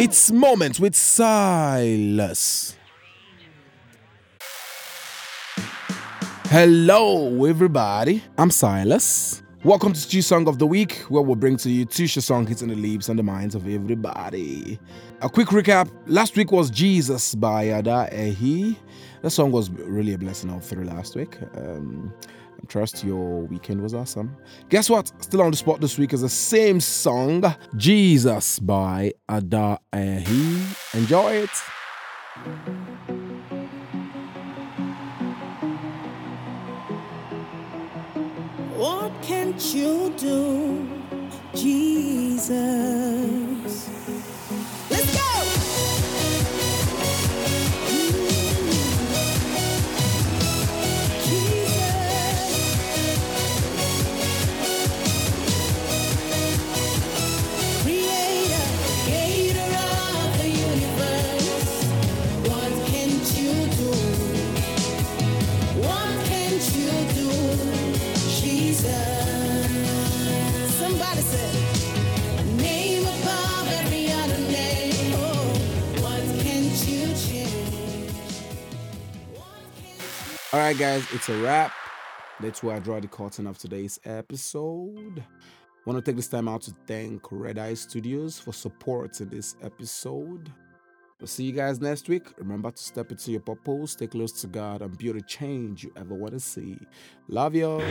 It's Moments with Silas. Hello, everybody. I'm Silas. Welcome to Stew Song of the Week, where we'll bring to you two song hits in the lips and the minds of everybody. A quick recap last week was Jesus by Ada Ehi. That song was really a blessing all through last week. Um, I trust your weekend was awesome. Guess what? Still on the spot this week is the same song, Jesus by Ada Ehi. Enjoy it. What can't you do, Jesus? All right, guys, it's a wrap. That's where I draw the curtain of today's episode. Want to take this time out to thank Red Eye Studios for supporting this episode. We'll see you guys next week. Remember to step into your purpose, stay close to God, and build a change you ever want to see. Love you.